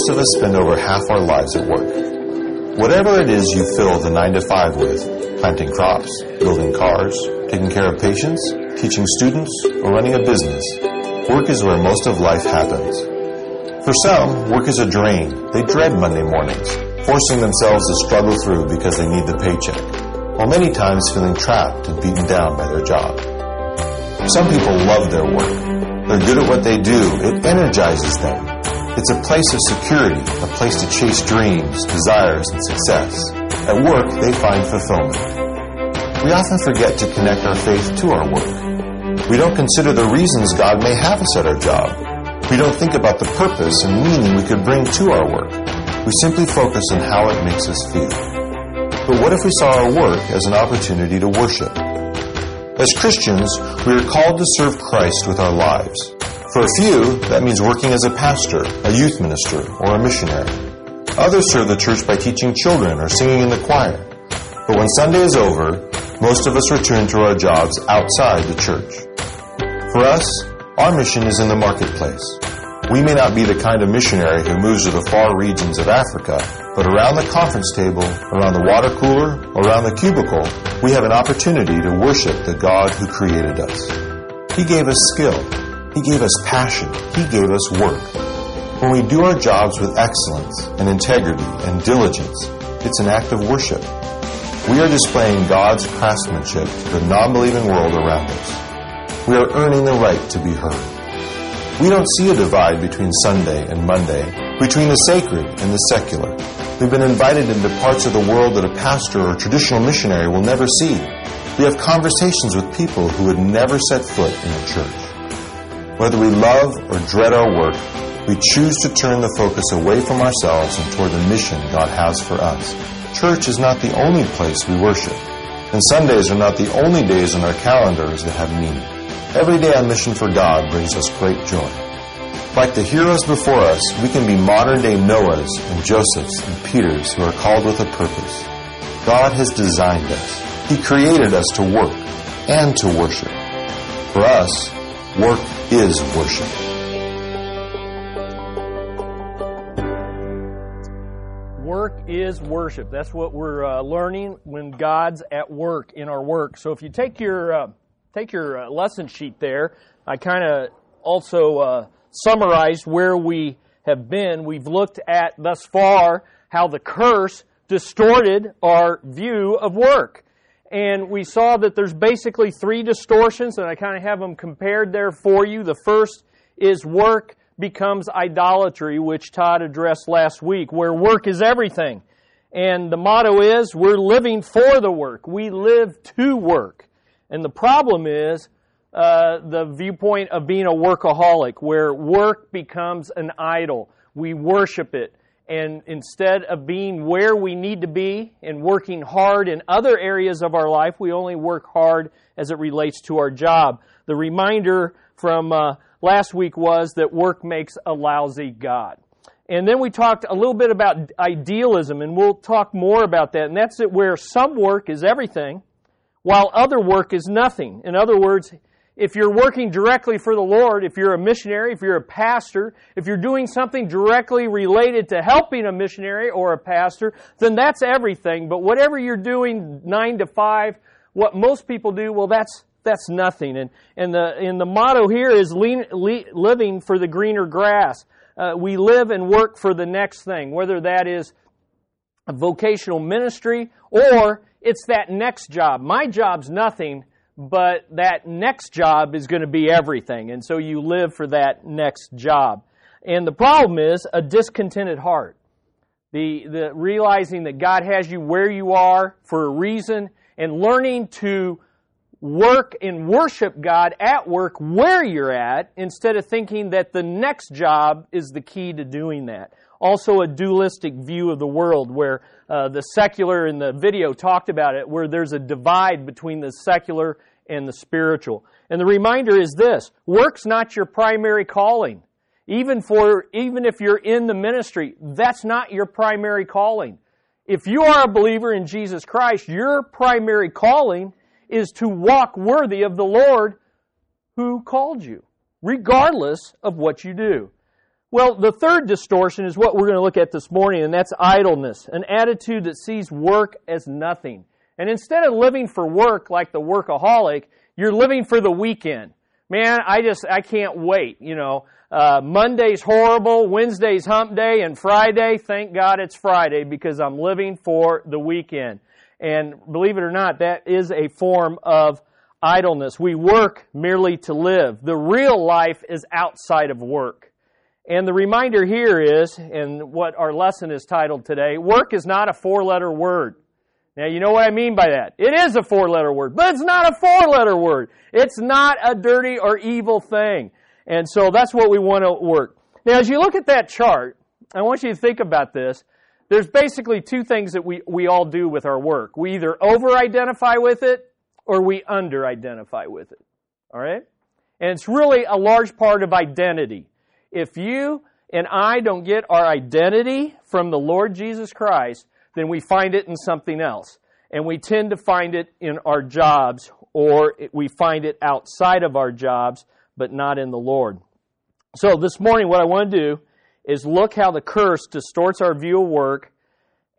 Most of us spend over half our lives at work. Whatever it is you fill the 9 to 5 with, planting crops, building cars, taking care of patients, teaching students, or running a business, work is where most of life happens. For some, work is a drain. They dread Monday mornings, forcing themselves to struggle through because they need the paycheck, while many times feeling trapped and beaten down by their job. Some people love their work. They're good at what they do. It energizes them. It's a place of security, a place to chase dreams, desires, and success. At work, they find fulfillment. We often forget to connect our faith to our work. We don't consider the reasons God may have us at our job. We don't think about the purpose and meaning we could bring to our work. We simply focus on how it makes us feel. But what if we saw our work as an opportunity to worship? As Christians, we are called to serve Christ with our lives. For a few, that means working as a pastor, a youth minister, or a missionary. Others serve the church by teaching children or singing in the choir. But when Sunday is over, most of us return to our jobs outside the church. For us, our mission is in the marketplace. We may not be the kind of missionary who moves to the far regions of Africa, but around the conference table, around the water cooler, around the cubicle, we have an opportunity to worship the God who created us. He gave us skill. He gave us passion. He gave us work. When we do our jobs with excellence and integrity and diligence, it's an act of worship. We are displaying God's craftsmanship to the non-believing world around us. We are earning the right to be heard. We don't see a divide between Sunday and Monday, between the sacred and the secular. We've been invited into parts of the world that a pastor or traditional missionary will never see. We have conversations with people who would never set foot in a church. Whether we love or dread our work, we choose to turn the focus away from ourselves and toward the mission God has for us. Church is not the only place we worship, and Sundays are not the only days on our calendars that have meaning. Every day on mission for God brings us great joy. Like the heroes before us, we can be modern day Noahs and Josephs and Peters who are called with a purpose. God has designed us. He created us to work and to worship. For us, work is worship. Work is worship. That's what we're uh, learning when God's at work in our work. So if you take your uh, take your uh, lesson sheet there. I kind of also uh, summarized where we have been. We've looked at thus far how the curse distorted our view of work. And we saw that there's basically three distortions, and I kind of have them compared there for you. The first is work becomes idolatry, which Todd addressed last week, where work is everything. And the motto is, we're living for the work. We live to work. And the problem is uh, the viewpoint of being a workaholic, where work becomes an idol. We worship it. And instead of being where we need to be and working hard in other areas of our life, we only work hard as it relates to our job. The reminder from uh, last week was that work makes a lousy God. And then we talked a little bit about idealism, and we'll talk more about that. And that's it where some work is everything, while other work is nothing. In other words, if you're working directly for the Lord, if you're a missionary, if you're a pastor, if you're doing something directly related to helping a missionary or a pastor, then that's everything. But whatever you're doing nine to five, what most people do, well, that's that's nothing. And and the and the motto here is lean, le, living for the greener grass. Uh, we live and work for the next thing, whether that is a vocational ministry or it's that next job. My job's nothing, but that next job is going to be everything. And so you live for that next job. And the problem is a discontented heart. The, the realizing that God has you where you are for a reason and learning to work and worship God at work where you're at instead of thinking that the next job is the key to doing that also a dualistic view of the world where uh, the secular in the video talked about it, where there's a divide between the secular and the spiritual. And the reminder is this work's not your primary calling. Even for even if you're in the ministry, that's not your primary calling. If you are a believer in Jesus Christ, your primary calling is to walk worthy of the Lord who called you, regardless of what you do. Well, the third distortion is what we're going to look at this morning, and that's idleness, an attitude that sees work as nothing. And instead of living for work like the workaholic, you're living for the weekend. Man, I just, I can't wait, you know. Uh, Monday's horrible, Wednesday's hump day, and Friday, thank God it's Friday because I'm living for the weekend. And believe it or not, that is a form of idleness. We work merely to live. The real life is outside of work. And the reminder here is, and what our lesson is titled today, work is not a four letter word. Now, you know what I mean by that. It is a four letter word, but it's not a four letter word. It's not a dirty or evil thing. And so that's what we want to work. Now, as you look at that chart, I want you to think about this. There's basically two things that we, we all do with our work. We either over identify with it or we under identify with it. All right? And it's really a large part of identity. If you and I don't get our identity from the Lord Jesus Christ, then we find it in something else. And we tend to find it in our jobs or we find it outside of our jobs, but not in the Lord. So this morning, what I want to do is look how the curse distorts our view of work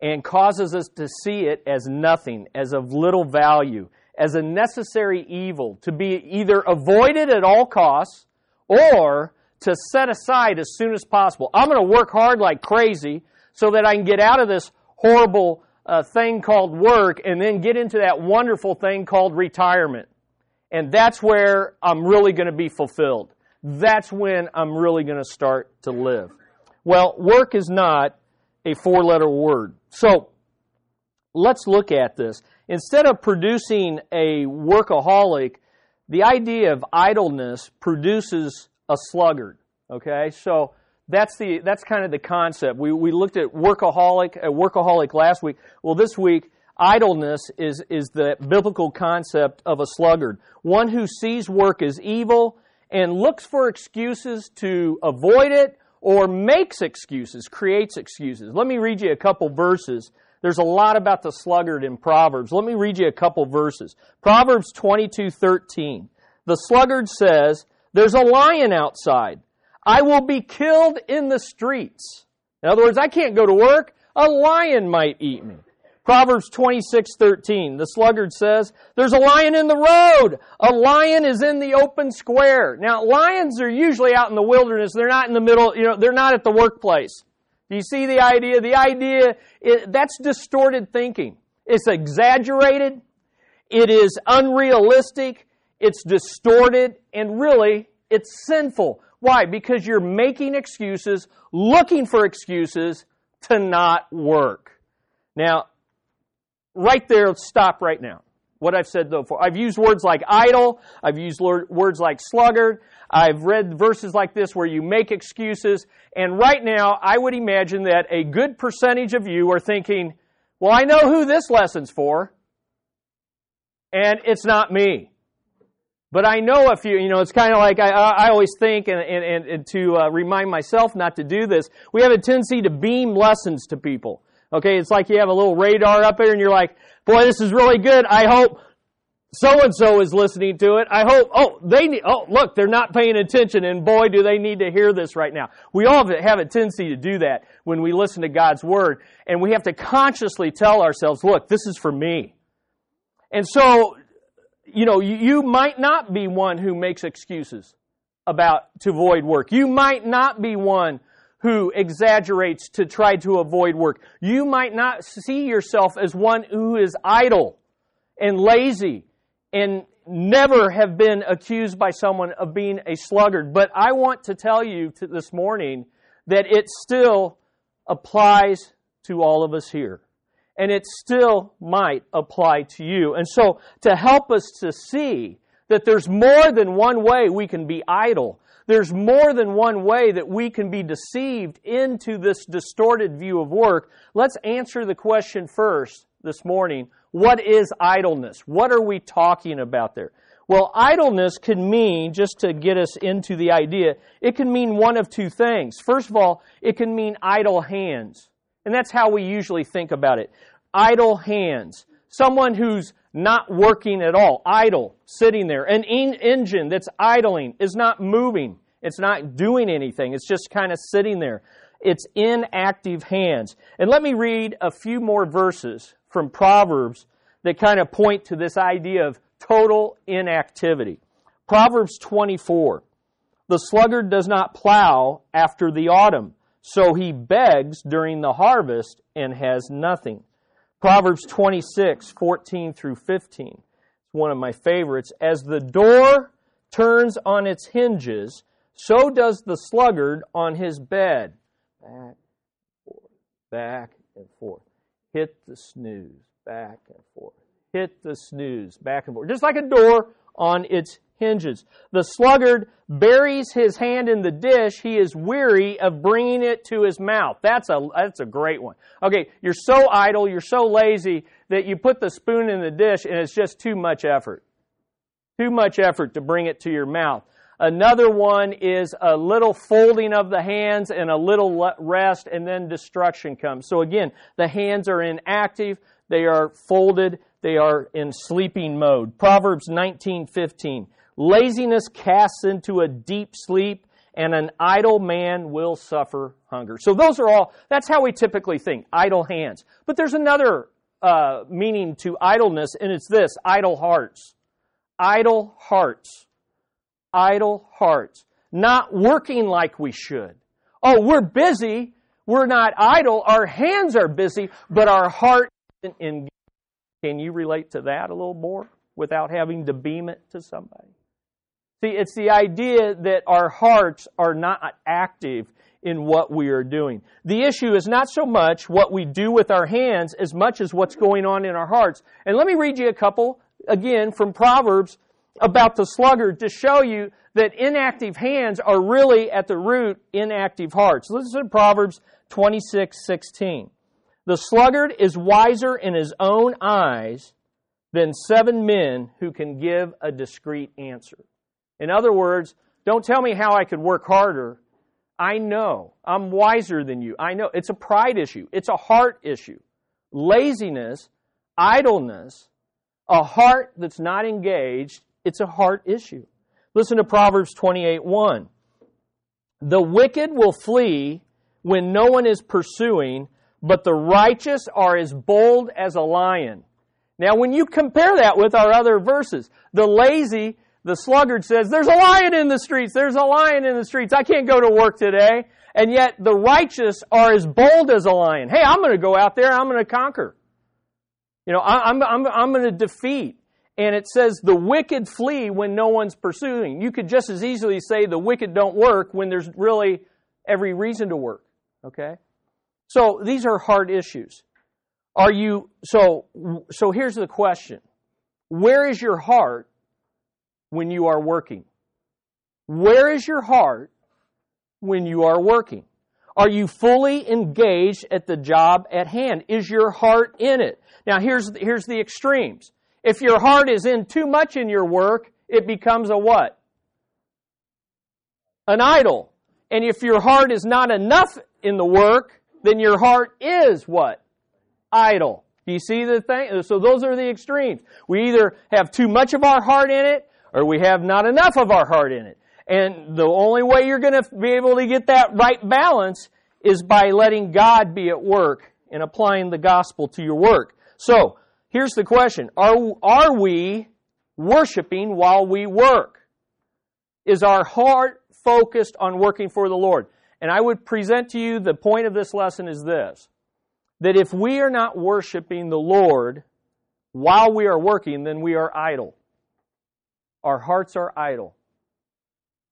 and causes us to see it as nothing, as of little value, as a necessary evil to be either avoided at all costs or to set aside as soon as possible. I'm going to work hard like crazy so that I can get out of this horrible uh, thing called work and then get into that wonderful thing called retirement. And that's where I'm really going to be fulfilled. That's when I'm really going to start to live. Well, work is not a four letter word. So, let's look at this. Instead of producing a workaholic, the idea of idleness produces a sluggard. Okay, so that's the that's kind of the concept. We we looked at workaholic a workaholic last week. Well, this week idleness is is the biblical concept of a sluggard, one who sees work as evil and looks for excuses to avoid it or makes excuses, creates excuses. Let me read you a couple verses there's a lot about the sluggard in Proverbs. Let me read you a couple verses. Proverbs 22:13. The sluggard says, "There's a lion outside. I will be killed in the streets." In other words, I can't go to work. A lion might eat me. Proverbs 26:13. The sluggard says, "There's a lion in the road. A lion is in the open square." Now, lions are usually out in the wilderness. They're not in the middle, you know, they're not at the workplace. Do you see the idea? The idea, that's distorted thinking. It's exaggerated, it is unrealistic, it's distorted, and really, it's sinful. Why? Because you're making excuses, looking for excuses to not work. Now, right there, stop right now. What I've said before. I've used words like idle, I've used words like sluggard, I've read verses like this where you make excuses, and right now I would imagine that a good percentage of you are thinking, well, I know who this lesson's for, and it's not me. But I know a few, you know, it's kind of like I, I always think, and, and, and to uh, remind myself not to do this, we have a tendency to beam lessons to people. Okay, it's like you have a little radar up there and you're like, boy, this is really good. I hope so and so is listening to it. I hope, oh, they need, oh, look, they're not paying attention and boy, do they need to hear this right now. We all have a tendency to do that when we listen to God's Word and we have to consciously tell ourselves, look, this is for me. And so, you know, you might not be one who makes excuses about to avoid work. You might not be one who exaggerates to try to avoid work. You might not see yourself as one who is idle and lazy and never have been accused by someone of being a sluggard. But I want to tell you to this morning that it still applies to all of us here. And it still might apply to you. And so, to help us to see that there's more than one way we can be idle, there's more than one way that we can be deceived into this distorted view of work, let's answer the question first this morning what is idleness? What are we talking about there? Well, idleness can mean, just to get us into the idea, it can mean one of two things. First of all, it can mean idle hands. And that's how we usually think about it. Idle hands. Someone who's not working at all, idle, sitting there. An engine that's idling is not moving. It's not doing anything. It's just kind of sitting there. It's inactive hands. And let me read a few more verses from Proverbs that kind of point to this idea of total inactivity. Proverbs 24. The sluggard does not plow after the autumn, so he begs during the harvest and has nothing. Proverbs 26, 14 through 15. It's one of my favorites. As the door turns on its hinges, so does the sluggard on his bed. Back, forth, back and forth. Hit the snooze, back and forth. Hit the snooze, back and forth. Just like a door on its hinges. The sluggard buries his hand in the dish. He is weary of bringing it to his mouth. That's a, that's a great one. Okay, you're so idle, you're so lazy that you put the spoon in the dish and it's just too much effort. Too much effort to bring it to your mouth. Another one is a little folding of the hands and a little rest, and then destruction comes. So again, the hands are inactive, they are folded, they are in sleeping mode. Proverbs 19:15. Laziness casts into a deep sleep, and an idle man will suffer hunger. So those are all, that's how we typically think, idle hands. But there's another uh, meaning to idleness, and it's this idle hearts. Idle hearts idle hearts, not working like we should. Oh, we're busy. We're not idle. Our hands are busy, but our heart isn't. Can you relate to that a little more without having to beam it to somebody? See, it's the idea that our hearts are not active in what we are doing. The issue is not so much what we do with our hands as much as what's going on in our hearts. And let me read you a couple, again, from Proverbs about the sluggard to show you that inactive hands are really at the root inactive hearts. Listen to Proverbs 26, 16. The sluggard is wiser in his own eyes than seven men who can give a discreet answer. In other words, don't tell me how I could work harder. I know. I'm wiser than you. I know. It's a pride issue. It's a heart issue. Laziness, idleness, a heart that's not engaged it's a heart issue. Listen to Proverbs 28 1. The wicked will flee when no one is pursuing, but the righteous are as bold as a lion. Now, when you compare that with our other verses, the lazy, the sluggard says, There's a lion in the streets, there's a lion in the streets, I can't go to work today. And yet the righteous are as bold as a lion. Hey, I'm going to go out there, I'm going to conquer. You know, I'm, I'm, I'm going to defeat and it says the wicked flee when no one's pursuing. You could just as easily say the wicked don't work when there's really every reason to work. Okay? So these are hard issues. Are you so so here's the question. Where is your heart when you are working? Where is your heart when you are working? Are you fully engaged at the job at hand? Is your heart in it? Now here's here's the extremes. If your heart is in too much in your work, it becomes a what? An idol. And if your heart is not enough in the work, then your heart is what? Idle. Do you see the thing? So those are the extremes. We either have too much of our heart in it, or we have not enough of our heart in it. And the only way you're going to be able to get that right balance is by letting God be at work and applying the gospel to your work. So, Here's the question Are, are we worshiping while we work? Is our heart focused on working for the Lord? And I would present to you the point of this lesson is this that if we are not worshiping the Lord while we are working, then we are idle. Our hearts are idle.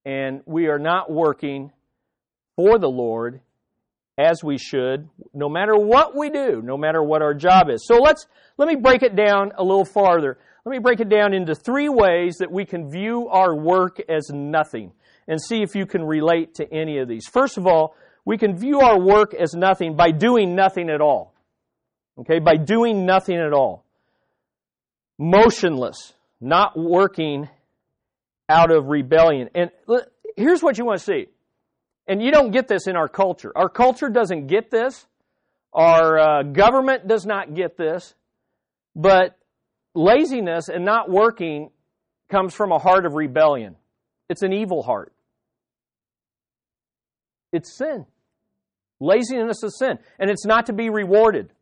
And we are not working for the Lord as we should, no matter what we do, no matter what our job is. So let's let me break it down a little farther. Let me break it down into three ways that we can view our work as nothing and see if you can relate to any of these. First of all, we can view our work as nothing by doing nothing at all. Okay, by doing nothing at all. Motionless, not working out of rebellion. And here's what you want to see and you don't get this in our culture. Our culture doesn't get this. Our uh, government does not get this. But laziness and not working comes from a heart of rebellion. It's an evil heart. It's sin. Laziness is sin. And it's not to be rewarded.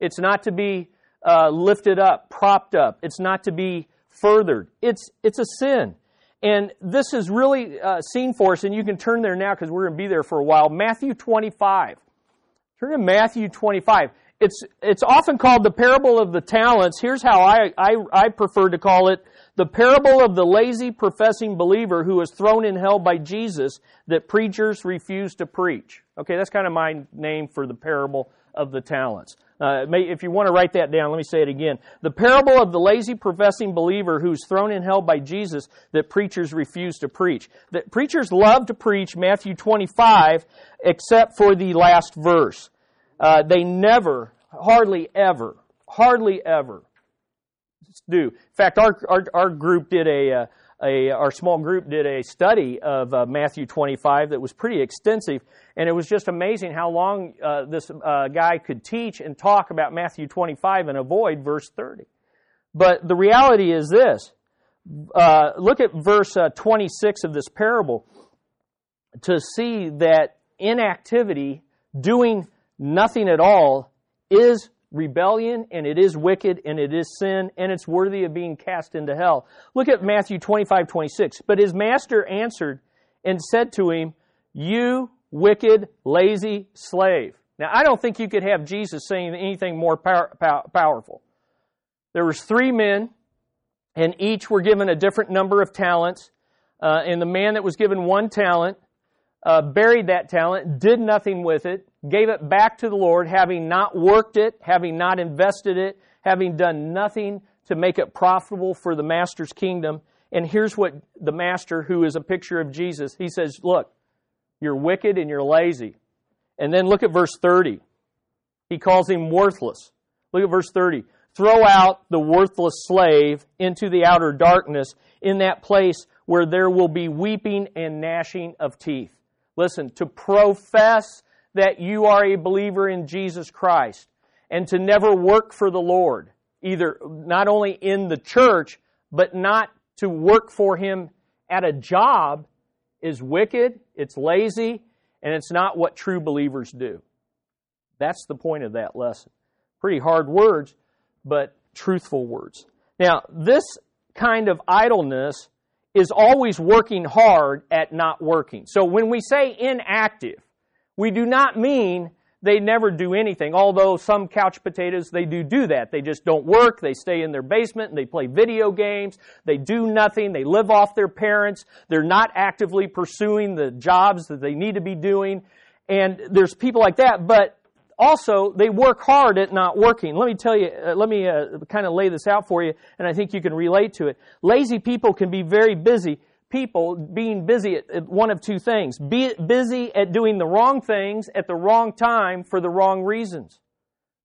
It's not to be uh, lifted up, propped up. It's not to be furthered. It's, it's a sin. And this is really uh, seen for us, and you can turn there now because we're going to be there for a while. Matthew 25. Turn to Matthew 25. It's, it's often called the parable of the talents. Here's how I, I, I prefer to call it the parable of the lazy professing believer who was thrown in hell by Jesus that preachers refuse to preach. Okay, that's kind of my name for the parable of the talents. Uh, may, if you want to write that down, let me say it again. The parable of the lazy professing believer who's thrown in hell by Jesus that preachers refuse to preach. That preachers love to preach Matthew 25 except for the last verse. Uh, they never, hardly ever, hardly ever do. In fact, our, our, our group did a, uh, a, our small group did a study of uh, Matthew 25 that was pretty extensive, and it was just amazing how long uh, this uh, guy could teach and talk about Matthew 25 and avoid verse 30. But the reality is this uh, look at verse uh, 26 of this parable to see that inactivity, doing nothing at all, is rebellion and it is wicked and it is sin and it's worthy of being cast into hell. Look at Matthew 25, 26. But his master answered and said to him, You wicked, lazy slave. Now, I don't think you could have Jesus saying anything more power, pow, powerful. There was three men, and each were given a different number of talents. Uh, and the man that was given one talent uh, buried that talent, did nothing with it, gave it back to the Lord, having not worked it, having not invested it, having done nothing to make it profitable for the master's kingdom. And here's what the master, who is a picture of Jesus, he says, Look, you're wicked and you're lazy. And then look at verse 30. He calls him worthless. Look at verse 30. Throw out the worthless slave into the outer darkness in that place where there will be weeping and gnashing of teeth. Listen, to profess that you are a believer in Jesus Christ and to never work for the Lord, either not only in the church, but not to work for Him at a job, is wicked, it's lazy, and it's not what true believers do. That's the point of that lesson. Pretty hard words, but truthful words. Now, this kind of idleness is always working hard at not working. So when we say inactive, we do not mean they never do anything. Although some couch potatoes, they do do that. They just don't work. They stay in their basement and they play video games. They do nothing. They live off their parents. They're not actively pursuing the jobs that they need to be doing. And there's people like that. But also they work hard at not working. Let me tell you, uh, let me uh, kind of lay this out for you, and I think you can relate to it. Lazy people can be very busy. People being busy at, at one of two things: be busy at doing the wrong things at the wrong time for the wrong reasons.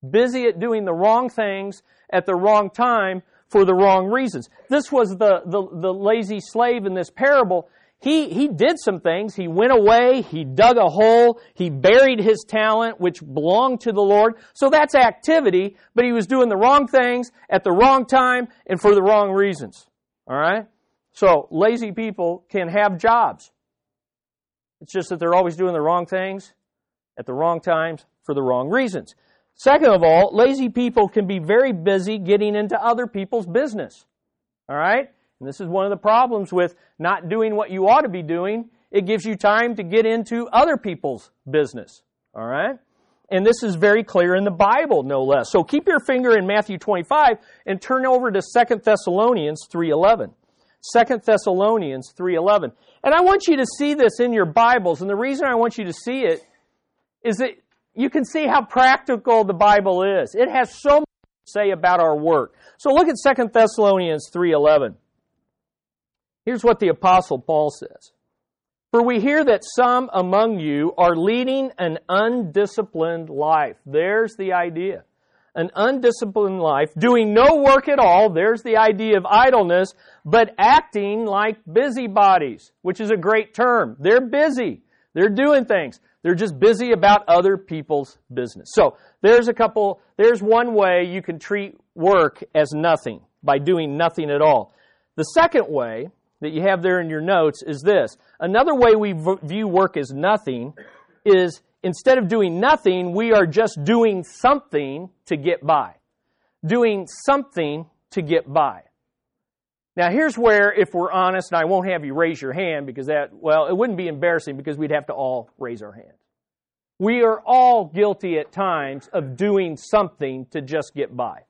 Busy at doing the wrong things at the wrong time for the wrong reasons. This was the, the, the lazy slave in this parable he, he did some things. He went away. He dug a hole. He buried his talent, which belonged to the Lord. So that's activity, but he was doing the wrong things at the wrong time and for the wrong reasons. All right? So lazy people can have jobs. It's just that they're always doing the wrong things at the wrong times for the wrong reasons. Second of all, lazy people can be very busy getting into other people's business. All right? And this is one of the problems with not doing what you ought to be doing. It gives you time to get into other people's business. All right? And this is very clear in the Bible, no less. So keep your finger in Matthew 25 and turn over to 2 Thessalonians 3.11. 2 Thessalonians 3.11. And I want you to see this in your Bibles. And the reason I want you to see it is that you can see how practical the Bible is. It has so much to say about our work. So look at 2 Thessalonians 3.11. Here's what the Apostle Paul says For we hear that some among you are leading an undisciplined life. There's the idea. An undisciplined life, doing no work at all. There's the idea of idleness, but acting like busybodies, which is a great term. They're busy. They're doing things. They're just busy about other people's business. So there's a couple, there's one way you can treat work as nothing by doing nothing at all. The second way that you have there in your notes is this. Another way we view work as nothing is instead of doing nothing, we are just doing something to get by. Doing something to get by. Now, here's where, if we're honest, and I won't have you raise your hand because that, well, it wouldn't be embarrassing because we'd have to all raise our hands. We are all guilty at times of doing something to just get by.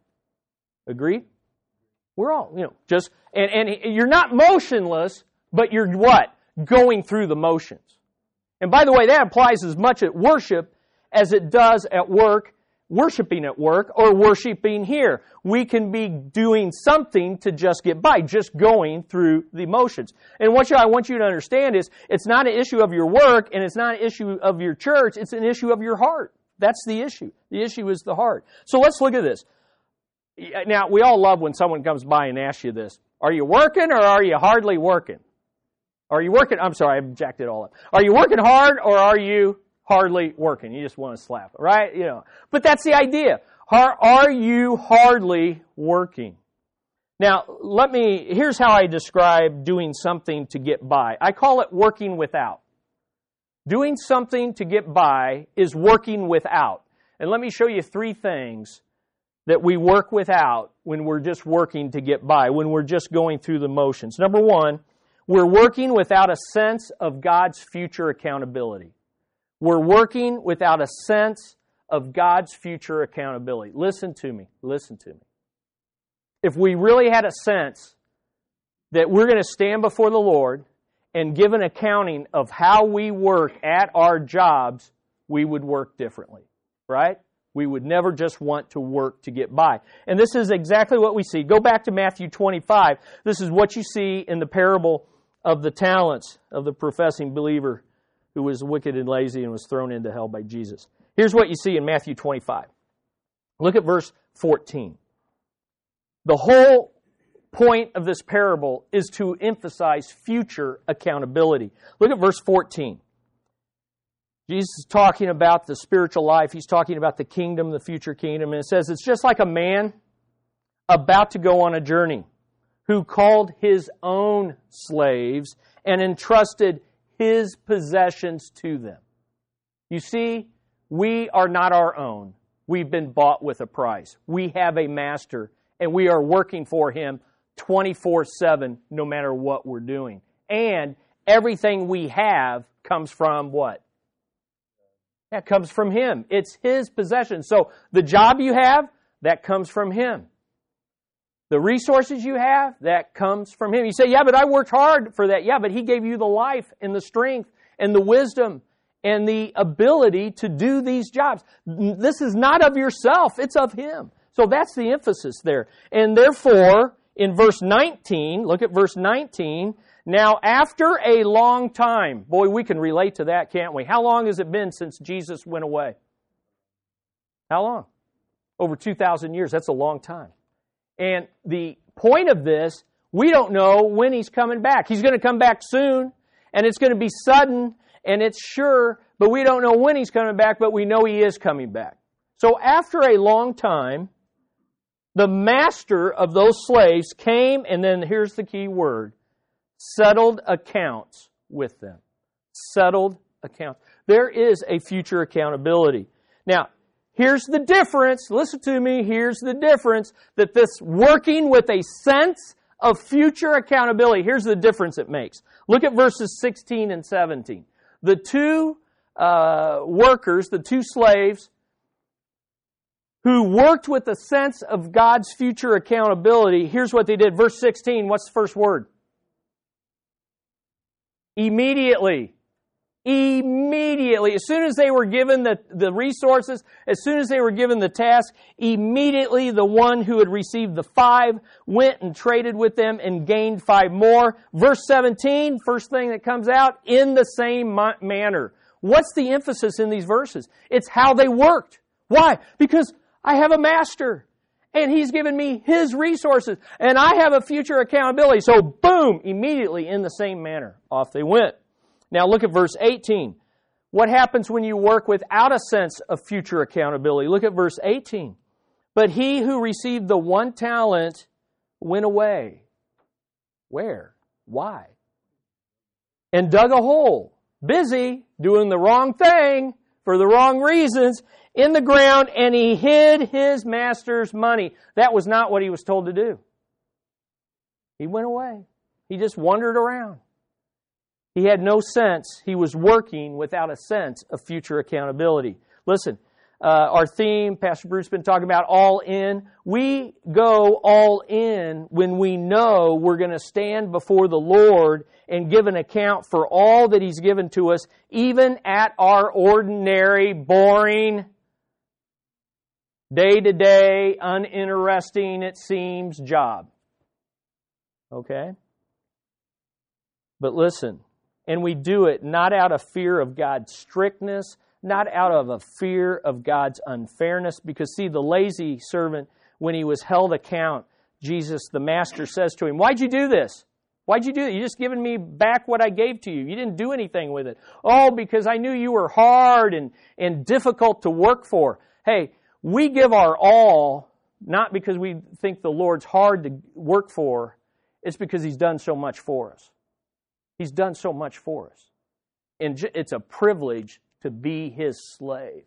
Agreed? We're all, you know, just, and, and you're not motionless, but you're what? Going through the motions. And by the way, that applies as much at worship as it does at work worshiping at work or worshiping here. We can be doing something to just get by, just going through the motions. And what I want you to understand is it's not an issue of your work and it's not an issue of your church, it's an issue of your heart. That's the issue. The issue is the heart. So let's look at this. Now, we all love when someone comes by and asks you this. Are you working or are you hardly working? Are you working? I'm sorry, I jacked it all up. Are you working hard or are you hardly working. You just want to slap right? You know. But that's the idea. Are, are you hardly working? Now, let me, here's how I describe doing something to get by. I call it working without. Doing something to get by is working without. And let me show you three things that we work without when we're just working to get by, when we're just going through the motions. Number one, we're working without a sense of God's future accountability. We're working without a sense of God's future accountability. Listen to me. Listen to me. If we really had a sense that we're going to stand before the Lord and give an accounting of how we work at our jobs, we would work differently, right? We would never just want to work to get by. And this is exactly what we see. Go back to Matthew 25. This is what you see in the parable of the talents of the professing believer who was wicked and lazy and was thrown into hell by Jesus. Here's what you see in Matthew 25. Look at verse 14. The whole point of this parable is to emphasize future accountability. Look at verse 14. Jesus is talking about the spiritual life. He's talking about the kingdom, the future kingdom. And it says it's just like a man about to go on a journey who called his own slaves and entrusted his possessions to them. You see, we are not our own. We've been bought with a price. We have a master, and we are working for him 24 7, no matter what we're doing. And everything we have comes from what? That comes from him. It's his possession. So the job you have, that comes from him the resources you have, that comes from Him. You say, yeah, but I worked hard for that. Yeah, but He gave you the life and the strength and the wisdom and the ability to do these jobs. This is not of yourself, it's of Him. So that's the emphasis there. And therefore, in verse 19, look at verse 19. Now, after a long time, boy, we can relate to that, can't we? How long has it been since Jesus went away? How long? Over 2,000 years. That's a long time. And the point of this, we don't know when he's coming back. He's going to come back soon, and it's going to be sudden, and it's sure, but we don't know when he's coming back, but we know he is coming back. So after a long time, the master of those slaves came, and then here's the key word settled accounts with them. Settled accounts. There is a future accountability. Now, Here's the difference. Listen to me. Here's the difference that this working with a sense of future accountability, here's the difference it makes. Look at verses 16 and 17. The two uh, workers, the two slaves, who worked with a sense of God's future accountability, here's what they did. Verse 16, what's the first word? Immediately. Immediately, as soon as they were given the, the resources, as soon as they were given the task, immediately the one who had received the five went and traded with them and gained five more. Verse 17, first thing that comes out, in the same manner. What's the emphasis in these verses? It's how they worked. Why? Because I have a master and he's given me his resources and I have a future accountability. So boom, immediately in the same manner, off they went. Now look at verse 18. What happens when you work without a sense of future accountability? Look at verse 18. But he who received the one talent went away. Where? Why? And dug a hole. Busy doing the wrong thing for the wrong reasons in the ground and he hid his master's money. That was not what he was told to do. He went away. He just wandered around. He had no sense. He was working without a sense of future accountability. Listen, uh, our theme, Pastor Bruce been talking about all in. We go all in when we know we're going to stand before the Lord and give an account for all that He's given to us, even at our ordinary, boring, day to day, uninteresting, it seems, job. Okay? But listen, and we do it not out of fear of God's strictness, not out of a fear of God's unfairness. Because, see, the lazy servant, when he was held account, Jesus, the master, says to him, Why'd you do this? Why'd you do that? You just given me back what I gave to you. You didn't do anything with it. Oh, because I knew you were hard and, and difficult to work for. Hey, we give our all not because we think the Lord's hard to work for, it's because He's done so much for us. He's done so much for us. And it's a privilege to be His slave.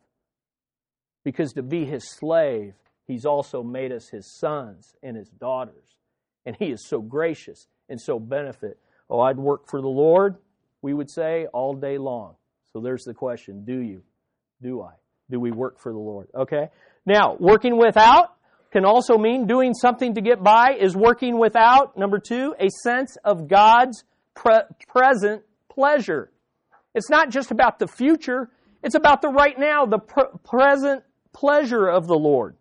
Because to be His slave, He's also made us His sons and His daughters. And He is so gracious and so benefit. Oh, I'd work for the Lord, we would say, all day long. So there's the question do you? Do I? Do we work for the Lord? Okay? Now, working without can also mean doing something to get by, is working without, number two, a sense of God's pre- present pleasure. It's not just about the future, it's about the right now, the pr- present pleasure of the Lord.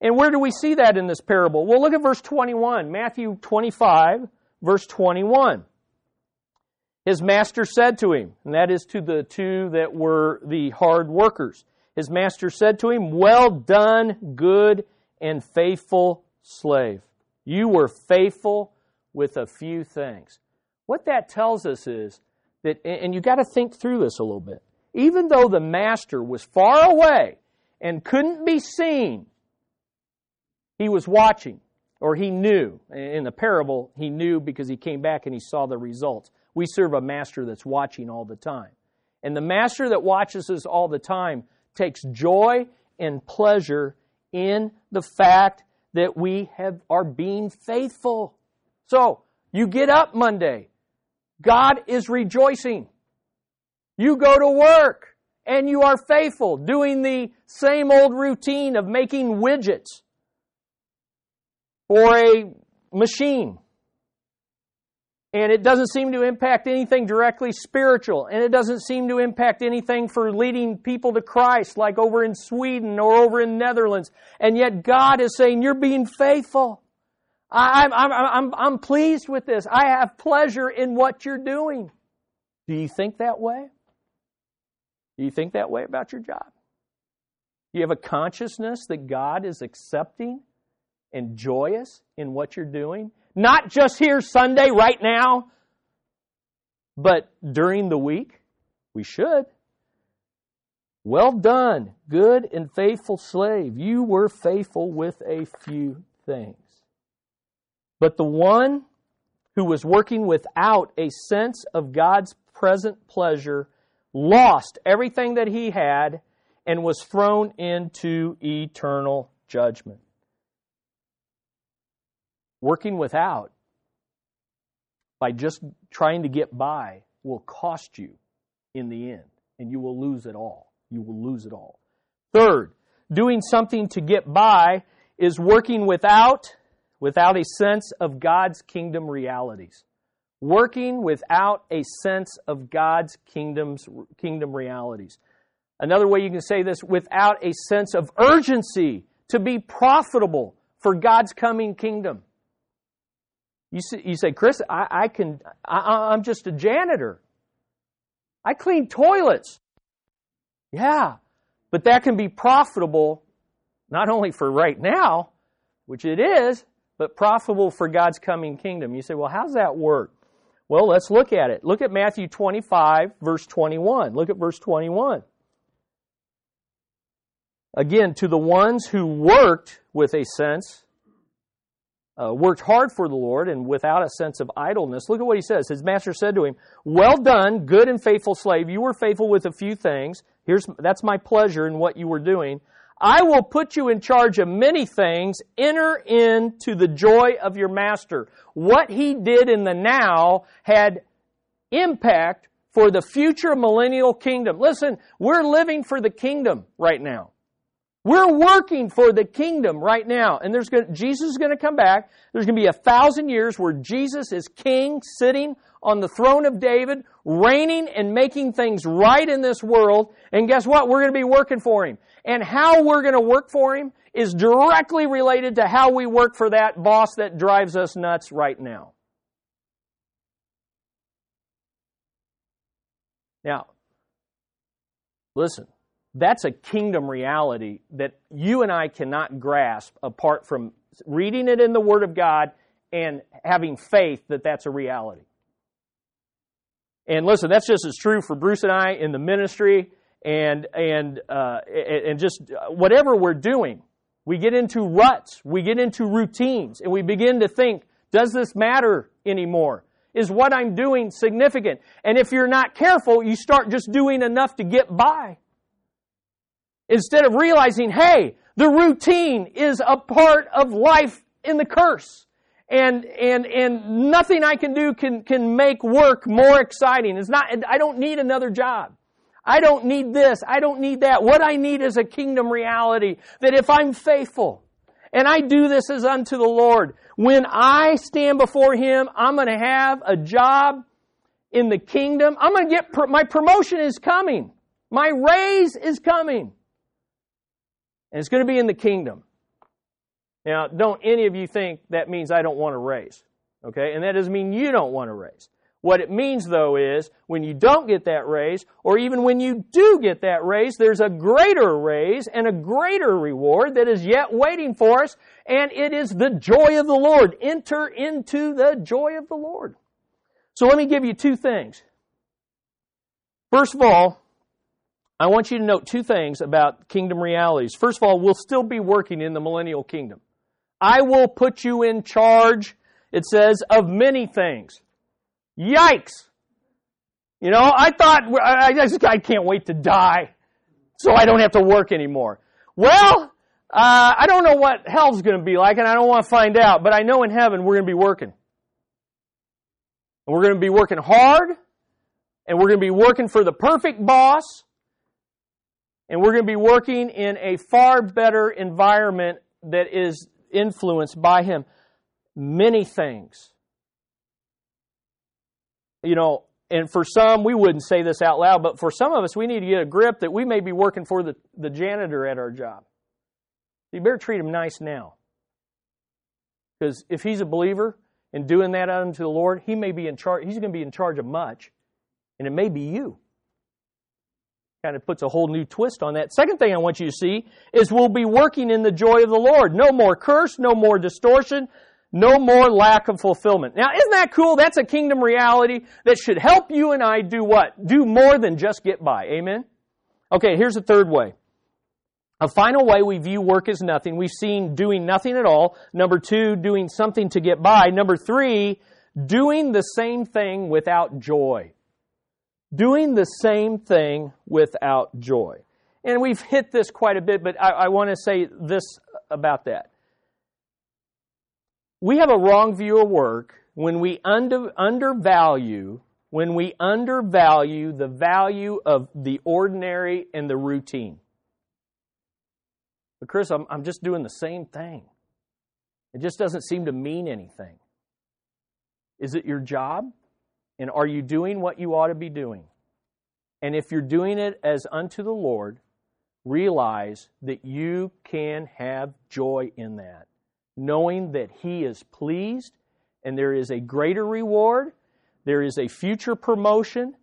And where do we see that in this parable? Well, look at verse 21, Matthew 25, verse 21. His master said to him, and that is to the two that were the hard workers. His master said to him, Well done, good and faithful slave. You were faithful with a few things. What that tells us is that, and you got to think through this a little bit. Even though the master was far away and couldn't be seen, he was watching, or he knew. In the parable, he knew because he came back and he saw the results. We serve a master that's watching all the time. And the master that watches us all the time takes joy and pleasure in the fact that we have, are being faithful. So, you get up Monday. God is rejoicing. You go to work and you are faithful, doing the same old routine of making widgets for a machine. And it doesn't seem to impact anything directly spiritual. And it doesn't seem to impact anything for leading people to Christ, like over in Sweden or over in Netherlands. And yet God is saying, You're being faithful. I'm, I'm, I'm, I'm pleased with this. I have pleasure in what you're doing. Do you think that way? Do you think that way about your job? Do you have a consciousness that God is accepting and joyous in what you're doing. Not just here Sunday, right now, but during the week. We should. Well done, good and faithful slave. You were faithful with a few things. But the one who was working without a sense of God's present pleasure lost everything that he had and was thrown into eternal judgment working without by just trying to get by will cost you in the end, and you will lose it all. You will lose it all. Third, doing something to get by is working without without a sense of God's kingdom realities. Working without a sense of God's kingdom's kingdom realities. Another way you can say this without a sense of urgency to be profitable for God's coming kingdom. You say, you say Chris, I, I can, I, I'm just a janitor. I clean toilets. Yeah, but that can be profitable not only for right now, which it is, but profitable for God's coming kingdom. You say, well, how's that work? Well, let's look at it. Look at Matthew 25, verse 21. Look at verse 21. Again, to the ones who worked with a sense uh, worked hard for the Lord and without a sense of idleness. Look at what he says. His master said to him, Well done, good and faithful slave. You were faithful with a few things. Here's, that's my pleasure in what you were doing. I will put you in charge of many things. Enter into the joy of your master. What he did in the now had impact for the future millennial kingdom. Listen, we're living for the kingdom right now. We're working for the kingdom right now. And there's going Jesus is going to come back. There's going to be a thousand years where Jesus is king, sitting on the throne of David, reigning and making things right in this world. And guess what? We're going to be working for him. And how we're going to work for him is directly related to how we work for that boss that drives us nuts right now. Now, listen, that's a kingdom reality that you and I cannot grasp apart from reading it in the Word of God and having faith that that's a reality. And listen, that's just as true for Bruce and I in the ministry and and uh, and just whatever we're doing. We get into ruts, we get into routines, and we begin to think, does this matter anymore? Is what I'm doing significant? And if you're not careful, you start just doing enough to get by. Instead of realizing, hey, the routine is a part of life in the curse. And, and, and nothing I can do can, can make work more exciting. It's not, I don't need another job. I don't need this. I don't need that. What I need is a kingdom reality that if I'm faithful and I do this as unto the Lord, when I stand before Him, I'm going to have a job in the kingdom. I'm going to get, my promotion is coming. My raise is coming. And it's going to be in the kingdom. Now, don't any of you think that means I don't want to raise. Okay? And that doesn't mean you don't want to raise. What it means, though, is when you don't get that raise, or even when you do get that raise, there's a greater raise and a greater reward that is yet waiting for us, and it is the joy of the Lord. Enter into the joy of the Lord. So let me give you two things. First of all, I want you to note two things about kingdom realities. First of all, we'll still be working in the millennial kingdom. I will put you in charge, it says, of many things. Yikes! You know, I thought, I, just, I can't wait to die so I don't have to work anymore. Well, uh, I don't know what hell's going to be like, and I don't want to find out, but I know in heaven we're going to be working. And we're going to be working hard, and we're going to be working for the perfect boss, and we're going to be working in a far better environment that is influenced by Him. Many things you know, and for some, we wouldn't say this out loud, but for some of us, we need to get a grip that we may be working for the, the janitor at our job. You better treat him nice now. Because if he's a believer and doing that unto the Lord, he may be in charge, he's going to be in charge of much, and it may be you. Kind of puts a whole new twist on that. Second thing I want you to see is we'll be working in the joy of the Lord. No more curse, no more distortion, no more lack of fulfillment. Now, isn't that cool? That's a kingdom reality that should help you and I do what? Do more than just get by. Amen? Okay, here's the third way. A final way we view work as nothing. We've seen doing nothing at all. Number two, doing something to get by. Number three, doing the same thing without joy. Doing the same thing without joy. And we've hit this quite a bit, but I, I want to say this about that we have a wrong view of work when we under, undervalue when we undervalue the value of the ordinary and the routine. But Chris, I'm, I'm just doing the same thing. It just doesn't seem to mean anything. Is it your job? And are you doing what you ought to be doing? And if you're doing it as unto the Lord, realize that you can have joy in that knowing that He is pleased and there is a greater reward, there is a future promotion,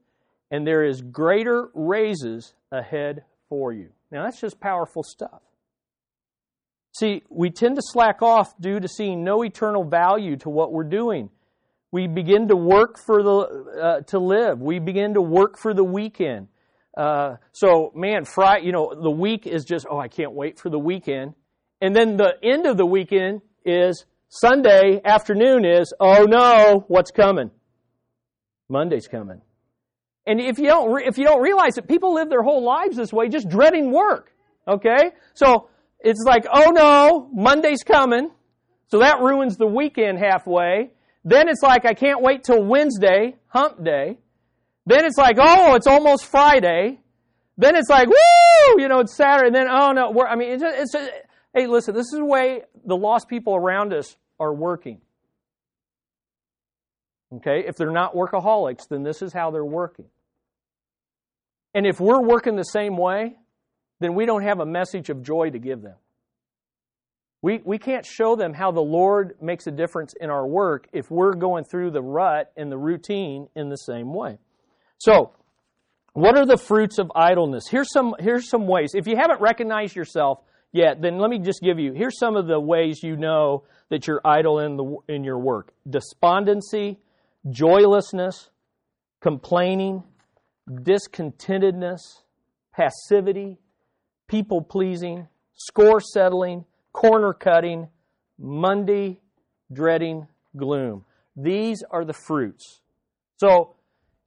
and there is greater raises ahead for you. Now, that's just powerful stuff. See, we tend to slack off due to seeing no eternal value to what we're doing. We begin to work for the uh, to live. We begin to work for the weekend. Uh, so, man, Friday, you know, the week is just oh, I can't wait for the weekend. And then the end of the weekend is Sunday afternoon is, oh no, what's coming? Monday's coming. And if you don't, if you don't realize it, people live their whole lives this way, just dreading work. Okay? So, it's like, oh no, Monday's coming. So that ruins the weekend halfway. Then it's like, I can't wait till Wednesday, hump day. Then it's like, oh, it's almost Friday. Then it's like, woo, you know, it's Saturday. And then, oh no, I mean, it's, it's just, hey, listen, this is the way the lost people around us are working. Okay? If they're not workaholics, then this is how they're working. And if we're working the same way, then we don't have a message of joy to give them. We, we can't show them how the Lord makes a difference in our work if we're going through the rut and the routine in the same way. So, what are the fruits of idleness? Here's some, here's some ways. If you haven't recognized yourself yet, then let me just give you, here's some of the ways you know that you're idle in, the, in your work despondency, joylessness, complaining, discontentedness, passivity, people pleasing, score settling, corner cutting, Monday dreading gloom. These are the fruits. So,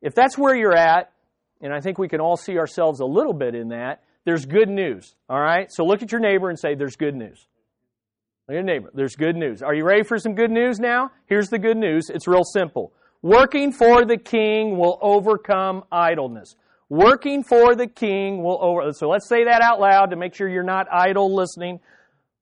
if that's where you're at, and I think we can all see ourselves a little bit in that, there's good news. All right? So look at your neighbor and say, There's good news. Look at your neighbor. There's good news. Are you ready for some good news now? Here's the good news. It's real simple. Working for the king will overcome idleness. Working for the king will over. So let's say that out loud to make sure you're not idle listening.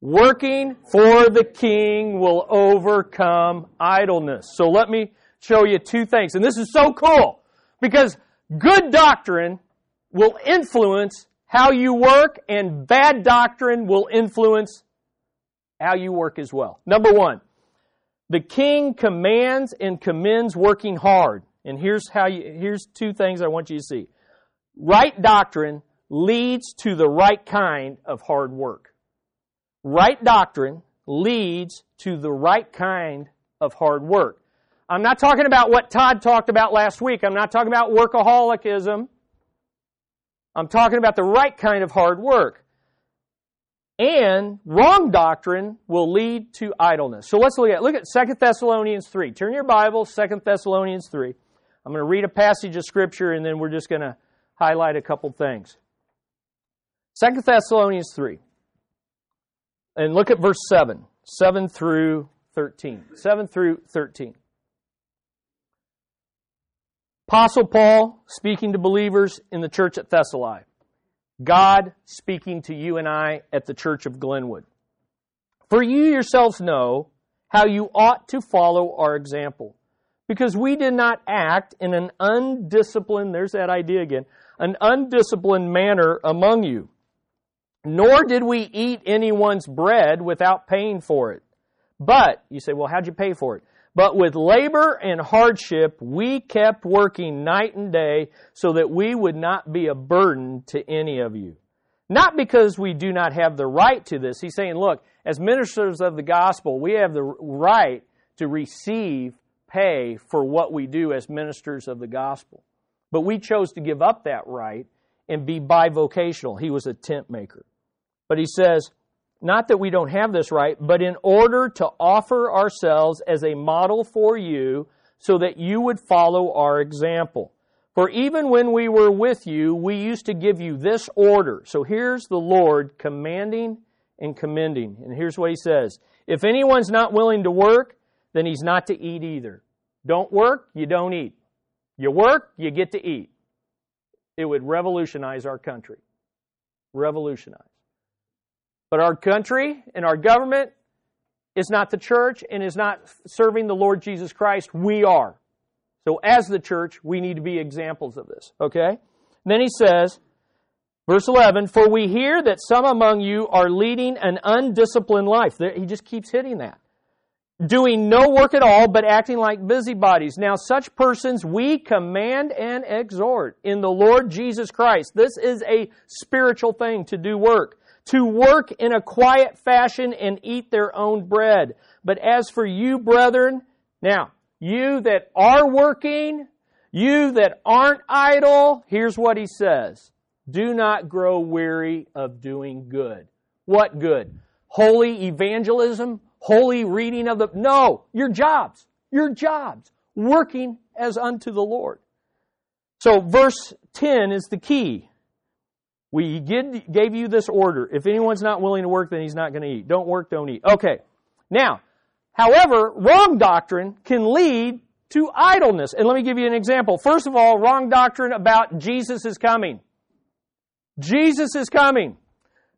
Working for the king will overcome idleness. So let me show you two things. And this is so cool because good doctrine will influence how you work and bad doctrine will influence how you work as well. Number one, the king commands and commends working hard. And here's how you, here's two things I want you to see. Right doctrine leads to the right kind of hard work. Right doctrine leads to the right kind of hard work. I'm not talking about what Todd talked about last week. I'm not talking about workaholicism. I'm talking about the right kind of hard work. And wrong doctrine will lead to idleness. So let's look at look at 2 Thessalonians 3. Turn your Bible, 2 Thessalonians 3. I'm going to read a passage of scripture and then we're just going to highlight a couple things. 2 Thessalonians 3. And look at verse 7. 7 through 13. 7 through 13. Apostle Paul speaking to believers in the church at Thessalonica. God speaking to you and I at the church of Glenwood. For you yourselves know how you ought to follow our example. Because we did not act in an undisciplined, there's that idea again, an undisciplined manner among you. Nor did we eat anyone's bread without paying for it. But, you say, well, how'd you pay for it? But with labor and hardship, we kept working night and day so that we would not be a burden to any of you. Not because we do not have the right to this. He's saying, look, as ministers of the gospel, we have the right to receive pay for what we do as ministers of the gospel. But we chose to give up that right and be bivocational. He was a tent maker. But he says, not that we don't have this right, but in order to offer ourselves as a model for you so that you would follow our example. For even when we were with you, we used to give you this order. So here's the Lord commanding and commending. And here's what he says If anyone's not willing to work, then he's not to eat either. Don't work, you don't eat. You work, you get to eat. It would revolutionize our country. Revolutionize. But our country and our government is not the church and is not serving the Lord Jesus Christ. We are. So as the church, we need to be examples of this. Okay? And then he says, verse 11, For we hear that some among you are leading an undisciplined life. He just keeps hitting that. Doing no work at all, but acting like busybodies. Now, such persons we command and exhort in the Lord Jesus Christ. This is a spiritual thing to do work to work in a quiet fashion and eat their own bread. But as for you, brethren, now, you that are working, you that aren't idle, here's what he says. Do not grow weary of doing good. What good? Holy evangelism, holy reading of the. No, your jobs. Your jobs. Working as unto the Lord. So, verse 10 is the key. We gave you this order. If anyone's not willing to work, then he's not going to eat. Don't work, don't eat. Okay. Now, however, wrong doctrine can lead to idleness. And let me give you an example. First of all, wrong doctrine about Jesus is coming. Jesus is coming.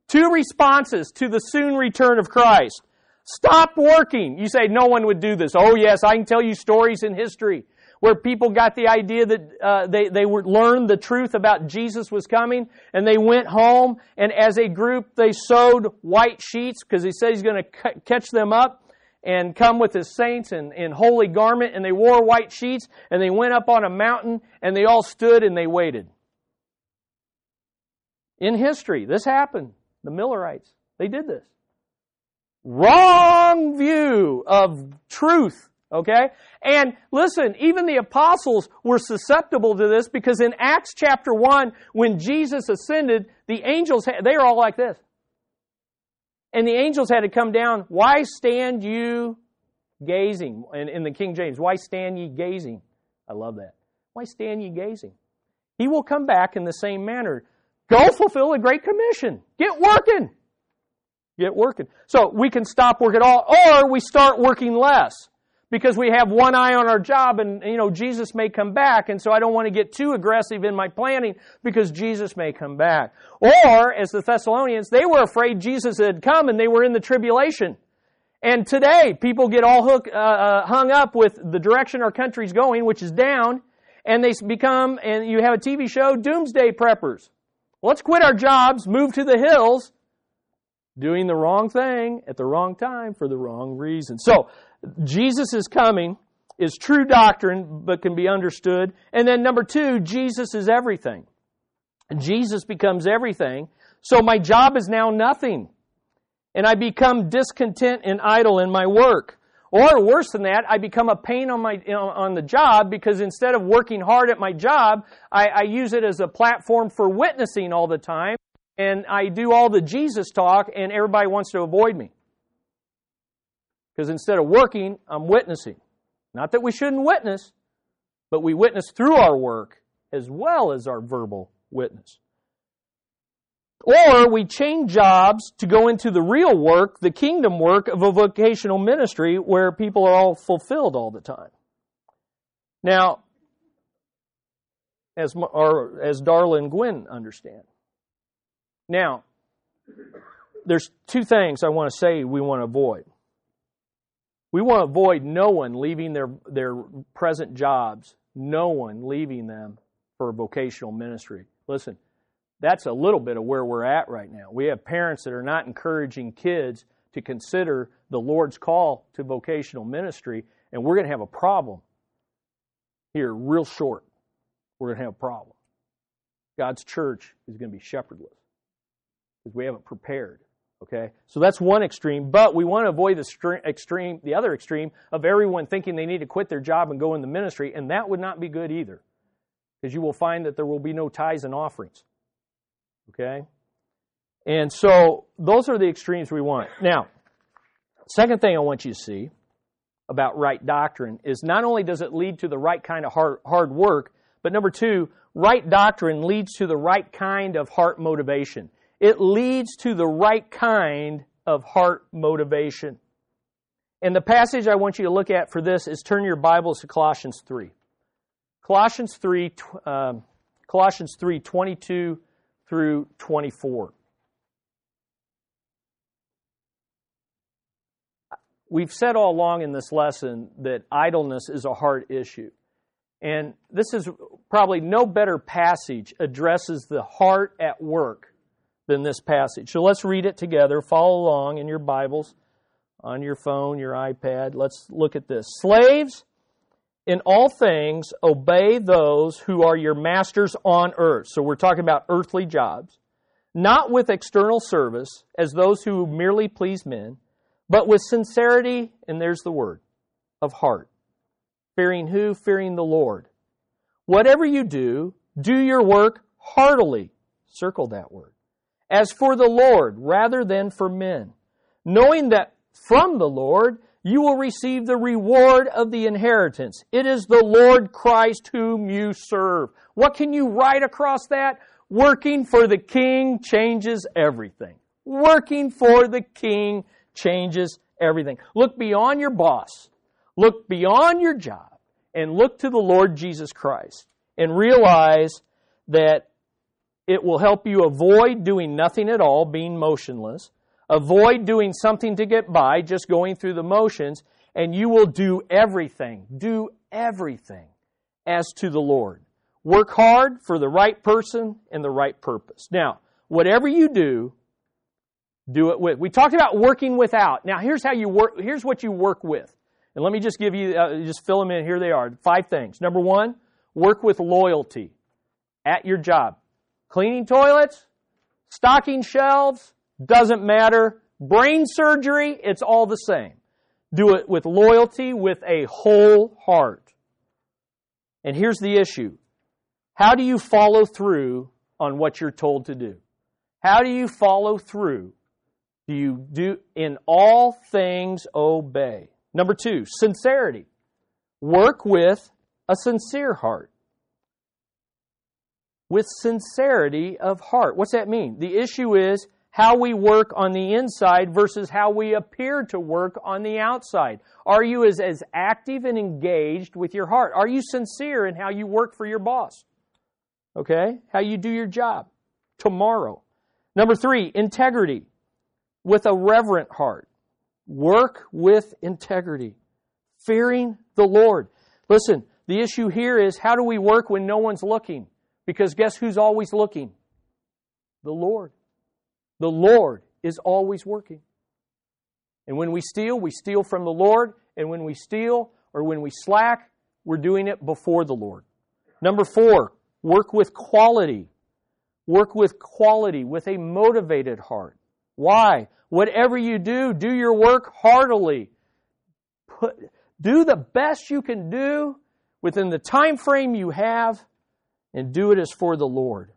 Two responses to the soon return of Christ. Stop working. You say, no one would do this. Oh, yes, I can tell you stories in history where people got the idea that uh, they, they would learn the truth about Jesus was coming, and they went home, and as a group, they sewed white sheets because he said he's going to catch them up and come with his saints in, in holy garment, and they wore white sheets, and they went up on a mountain, and they all stood and they waited. In history, this happened. The Millerites, they did this. Wrong view of truth Okay? And listen, even the apostles were susceptible to this because in Acts chapter 1, when Jesus ascended, the angels, they were all like this. And the angels had to come down. Why stand you gazing? In, in the King James, why stand ye gazing? I love that. Why stand ye gazing? He will come back in the same manner. Go fulfill the Great Commission. Get working. Get working. So we can stop working all, or we start working less because we have one eye on our job and, you know, Jesus may come back. And so I don't want to get too aggressive in my planning because Jesus may come back. Or, as the Thessalonians, they were afraid Jesus had come and they were in the tribulation. And today, people get all hook, uh, uh, hung up with the direction our country's going, which is down, and they become, and you have a TV show, doomsday preppers. Let's quit our jobs, move to the hills, doing the wrong thing at the wrong time for the wrong reason. So, Jesus is coming is true doctrine, but can be understood. And then number two, Jesus is everything. Jesus becomes everything. So my job is now nothing. And I become discontent and idle in my work. Or worse than that, I become a pain on my on the job because instead of working hard at my job, I, I use it as a platform for witnessing all the time, and I do all the Jesus talk, and everybody wants to avoid me. Because instead of working, I'm witnessing. Not that we shouldn't witness, but we witness through our work as well as our verbal witness. Or we change jobs to go into the real work, the kingdom work of a vocational ministry where people are all fulfilled all the time. Now, as, or, as Darla and Gwen understand. Now, there's two things I want to say we want to avoid. We want to avoid no one leaving their, their present jobs, no one leaving them for vocational ministry. Listen, that's a little bit of where we're at right now. We have parents that are not encouraging kids to consider the Lord's call to vocational ministry, and we're going to have a problem here real short. We're going to have a problem. God's church is going to be shepherdless because we haven't prepared. Okay? So that's one extreme, but we want to avoid the extreme, the other extreme of everyone thinking they need to quit their job and go in the ministry, and that would not be good either. Because you will find that there will be no tithes and offerings. Okay? And so those are the extremes we want. Now, second thing I want you to see about right doctrine is not only does it lead to the right kind of hard, hard work, but number two, right doctrine leads to the right kind of heart motivation it leads to the right kind of heart motivation. And the passage I want you to look at for this is turn your Bibles to Colossians 3. Colossians 3, um, Colossians 3, 22 through 24. We've said all along in this lesson that idleness is a heart issue. And this is probably no better passage addresses the heart at work than this passage. So let's read it together. Follow along in your Bibles, on your phone, your iPad. Let's look at this. Slaves, in all things, obey those who are your masters on earth. So we're talking about earthly jobs. Not with external service, as those who merely please men, but with sincerity, and there's the word, of heart. Fearing who? Fearing the Lord. Whatever you do, do your work heartily. Circle that word as for the Lord rather than for men, knowing that from the Lord, you will receive the reward of the inheritance. It is the Lord Christ whom you serve. What can you write across that? Working for the King changes everything. Working for the King changes everything. Look beyond your boss. Look beyond your job and look to the Lord Jesus Christ and realize that it will help you avoid doing nothing at all, being motionless, avoid doing something to get by, just going through the motions, and you will do everything, do everything as to the Lord. Work hard for the right person and the right purpose. Now, whatever you do, do it with. We talked about working without. Now, here's how you work. Here's what you work with. And let me just give you, uh, just fill them in. Here they are. Five things. Number one, work with loyalty at your job. Cleaning toilets, stocking shelves, doesn't matter. Brain surgery, it's all the same. Do it with loyalty, with a whole heart. And here's the issue. How do you follow through on what you're told to do? How do you follow through? Do you do in all things obey? Number two, sincerity. Work with a sincere heart. With sincerity of heart. What's that mean? The issue is how we work on the inside versus how we appear to work on the outside. Are you as, as active and engaged with your heart? Are you sincere in how you work for your boss? Okay? How you do your job tomorrow. Number three, integrity with a reverent heart. Work with integrity, fearing the Lord. Listen, the issue here is how do we work when no one's looking? Because guess who's always looking? The Lord. The Lord is always working. And when we steal, we steal from the Lord. And when we steal or when we slack, we're doing it before the Lord. Number four, work with quality. Work with quality, with a motivated heart. Why? Whatever you do, do your work heartily. Put, do the best you can do within the time frame you have and do it as for the Lord.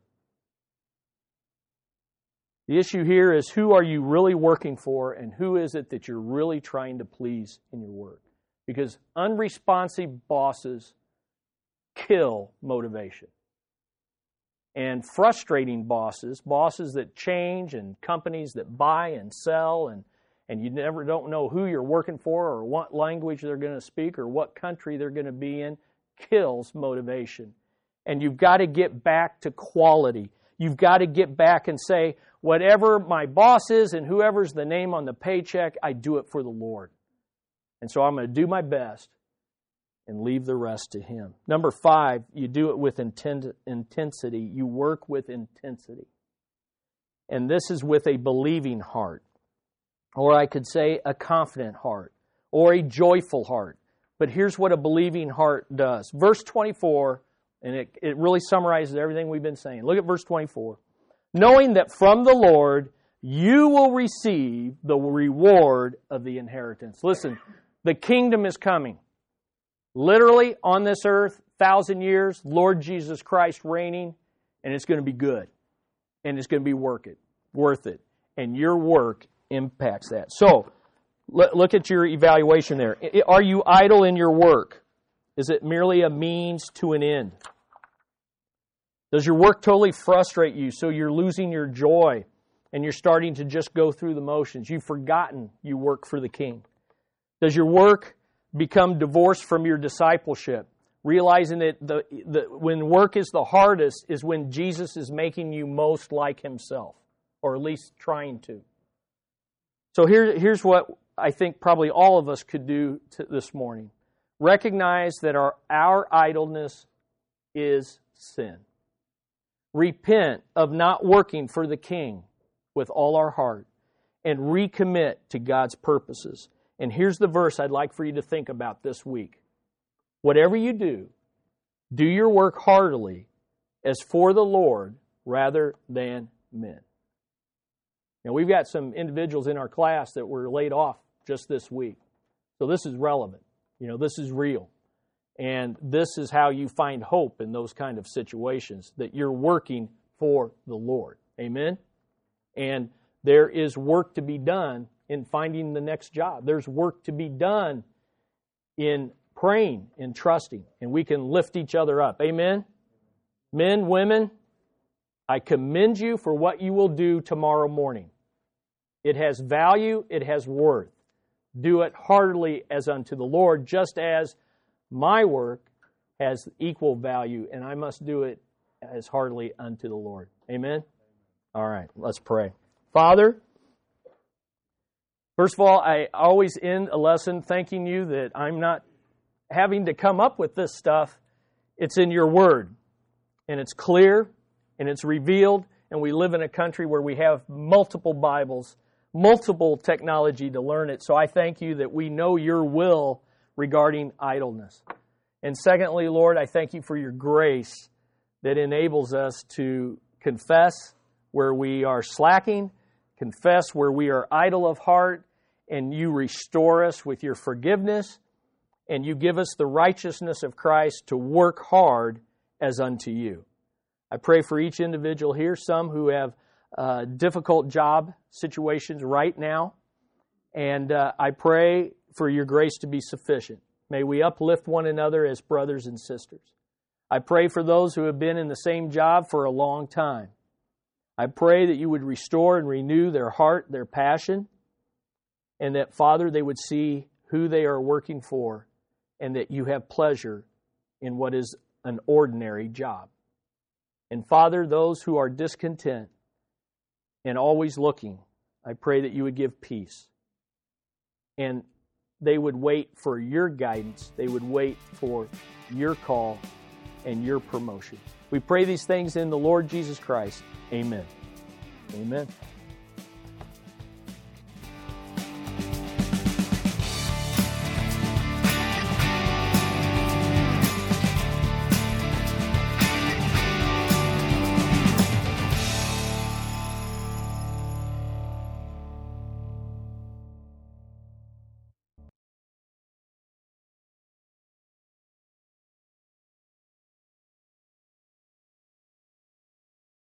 The issue here is who are you really working for and who is it that you're really trying to please in your work? Because unresponsive bosses kill motivation and frustrating bosses, bosses that change and companies that buy and sell and and you never don't know who you're working for or what language they're going to speak or what country they're going to be in kills motivation. And you've got to get back to quality. You've got to get back and say, whatever my boss is and whoever's the name on the paycheck, I do it for the Lord. And so I'm going to do my best and leave the rest to Him. Number five, you do it with intent, intensity. You work with intensity. And this is with a believing heart, or I could say a confident heart, or a joyful heart. But here's what a believing heart does. Verse 24, and it, it really summarizes everything we've been saying. Look at verse 24. Knowing that from the Lord you will receive the reward of the inheritance. Listen, the kingdom is coming literally on this earth, thousand years, Lord Jesus Christ reigning, and it's going to be good. And it's going to be worth it. Worth it. And your work impacts that. So, look at your evaluation there. Are you idle in your work? Is it merely a means to an end? Does your work totally frustrate you so you're losing your joy and you're starting to just go through the motions? You've forgotten you work for the King. Does your work become divorced from your discipleship, realizing that the, the, when work is the hardest is when Jesus is making you most like himself, or at least trying to. So here, here's what I think probably all of us could do this morning. Recognize that our, our idleness is sin. Repent of not working for the King with all our heart and recommit to God's purposes. And here's the verse I'd like for you to think about this week. Whatever you do, do your work heartily as for the Lord rather than men. Now, we've got some individuals in our class that were laid off just this week. So this is relevant. You know, this is real. And this is how you find hope in those kind of situations that you're working for the Lord. Amen? And there is work to be done in finding the next job. There's work to be done in praying and trusting, and we can lift each other up. Amen? Men, women, I commend you for what you will do tomorrow morning. It has value, it has worth. Do it heartily as unto the Lord, just as my work has equal value, and I must do it as heartily unto the Lord. Amen? All right, let's pray. Father, first of all, I always end a lesson thanking you that I'm not having to come up with this stuff. It's in your word, and it's clear, and it's revealed, and we live in a country where we have multiple Bibles, multiple technology to learn it. So I thank you that we know your will regarding idleness. And secondly, Lord, I thank you for your grace that enables us to confess where we are slacking, confess where we are idle of heart, and you restore us with your forgiveness, and you give us the righteousness of Christ to work hard as unto you. I pray for each individual here, some who have uh, difficult job situations right now, and uh, I pray for your grace to be sufficient. May we uplift one another as brothers and sisters. I pray for those who have been in the same job for a long time. I pray that you would restore and renew their heart, their passion, and that, Father, they would see who they are working for and that you have pleasure in what is an ordinary job. And, Father, those who are discontent and always looking, I pray that you would give peace. And they would wait for your guidance, they would wait for your call and your promotion. We pray these things in the Lord Jesus Christ. Amen. Amen.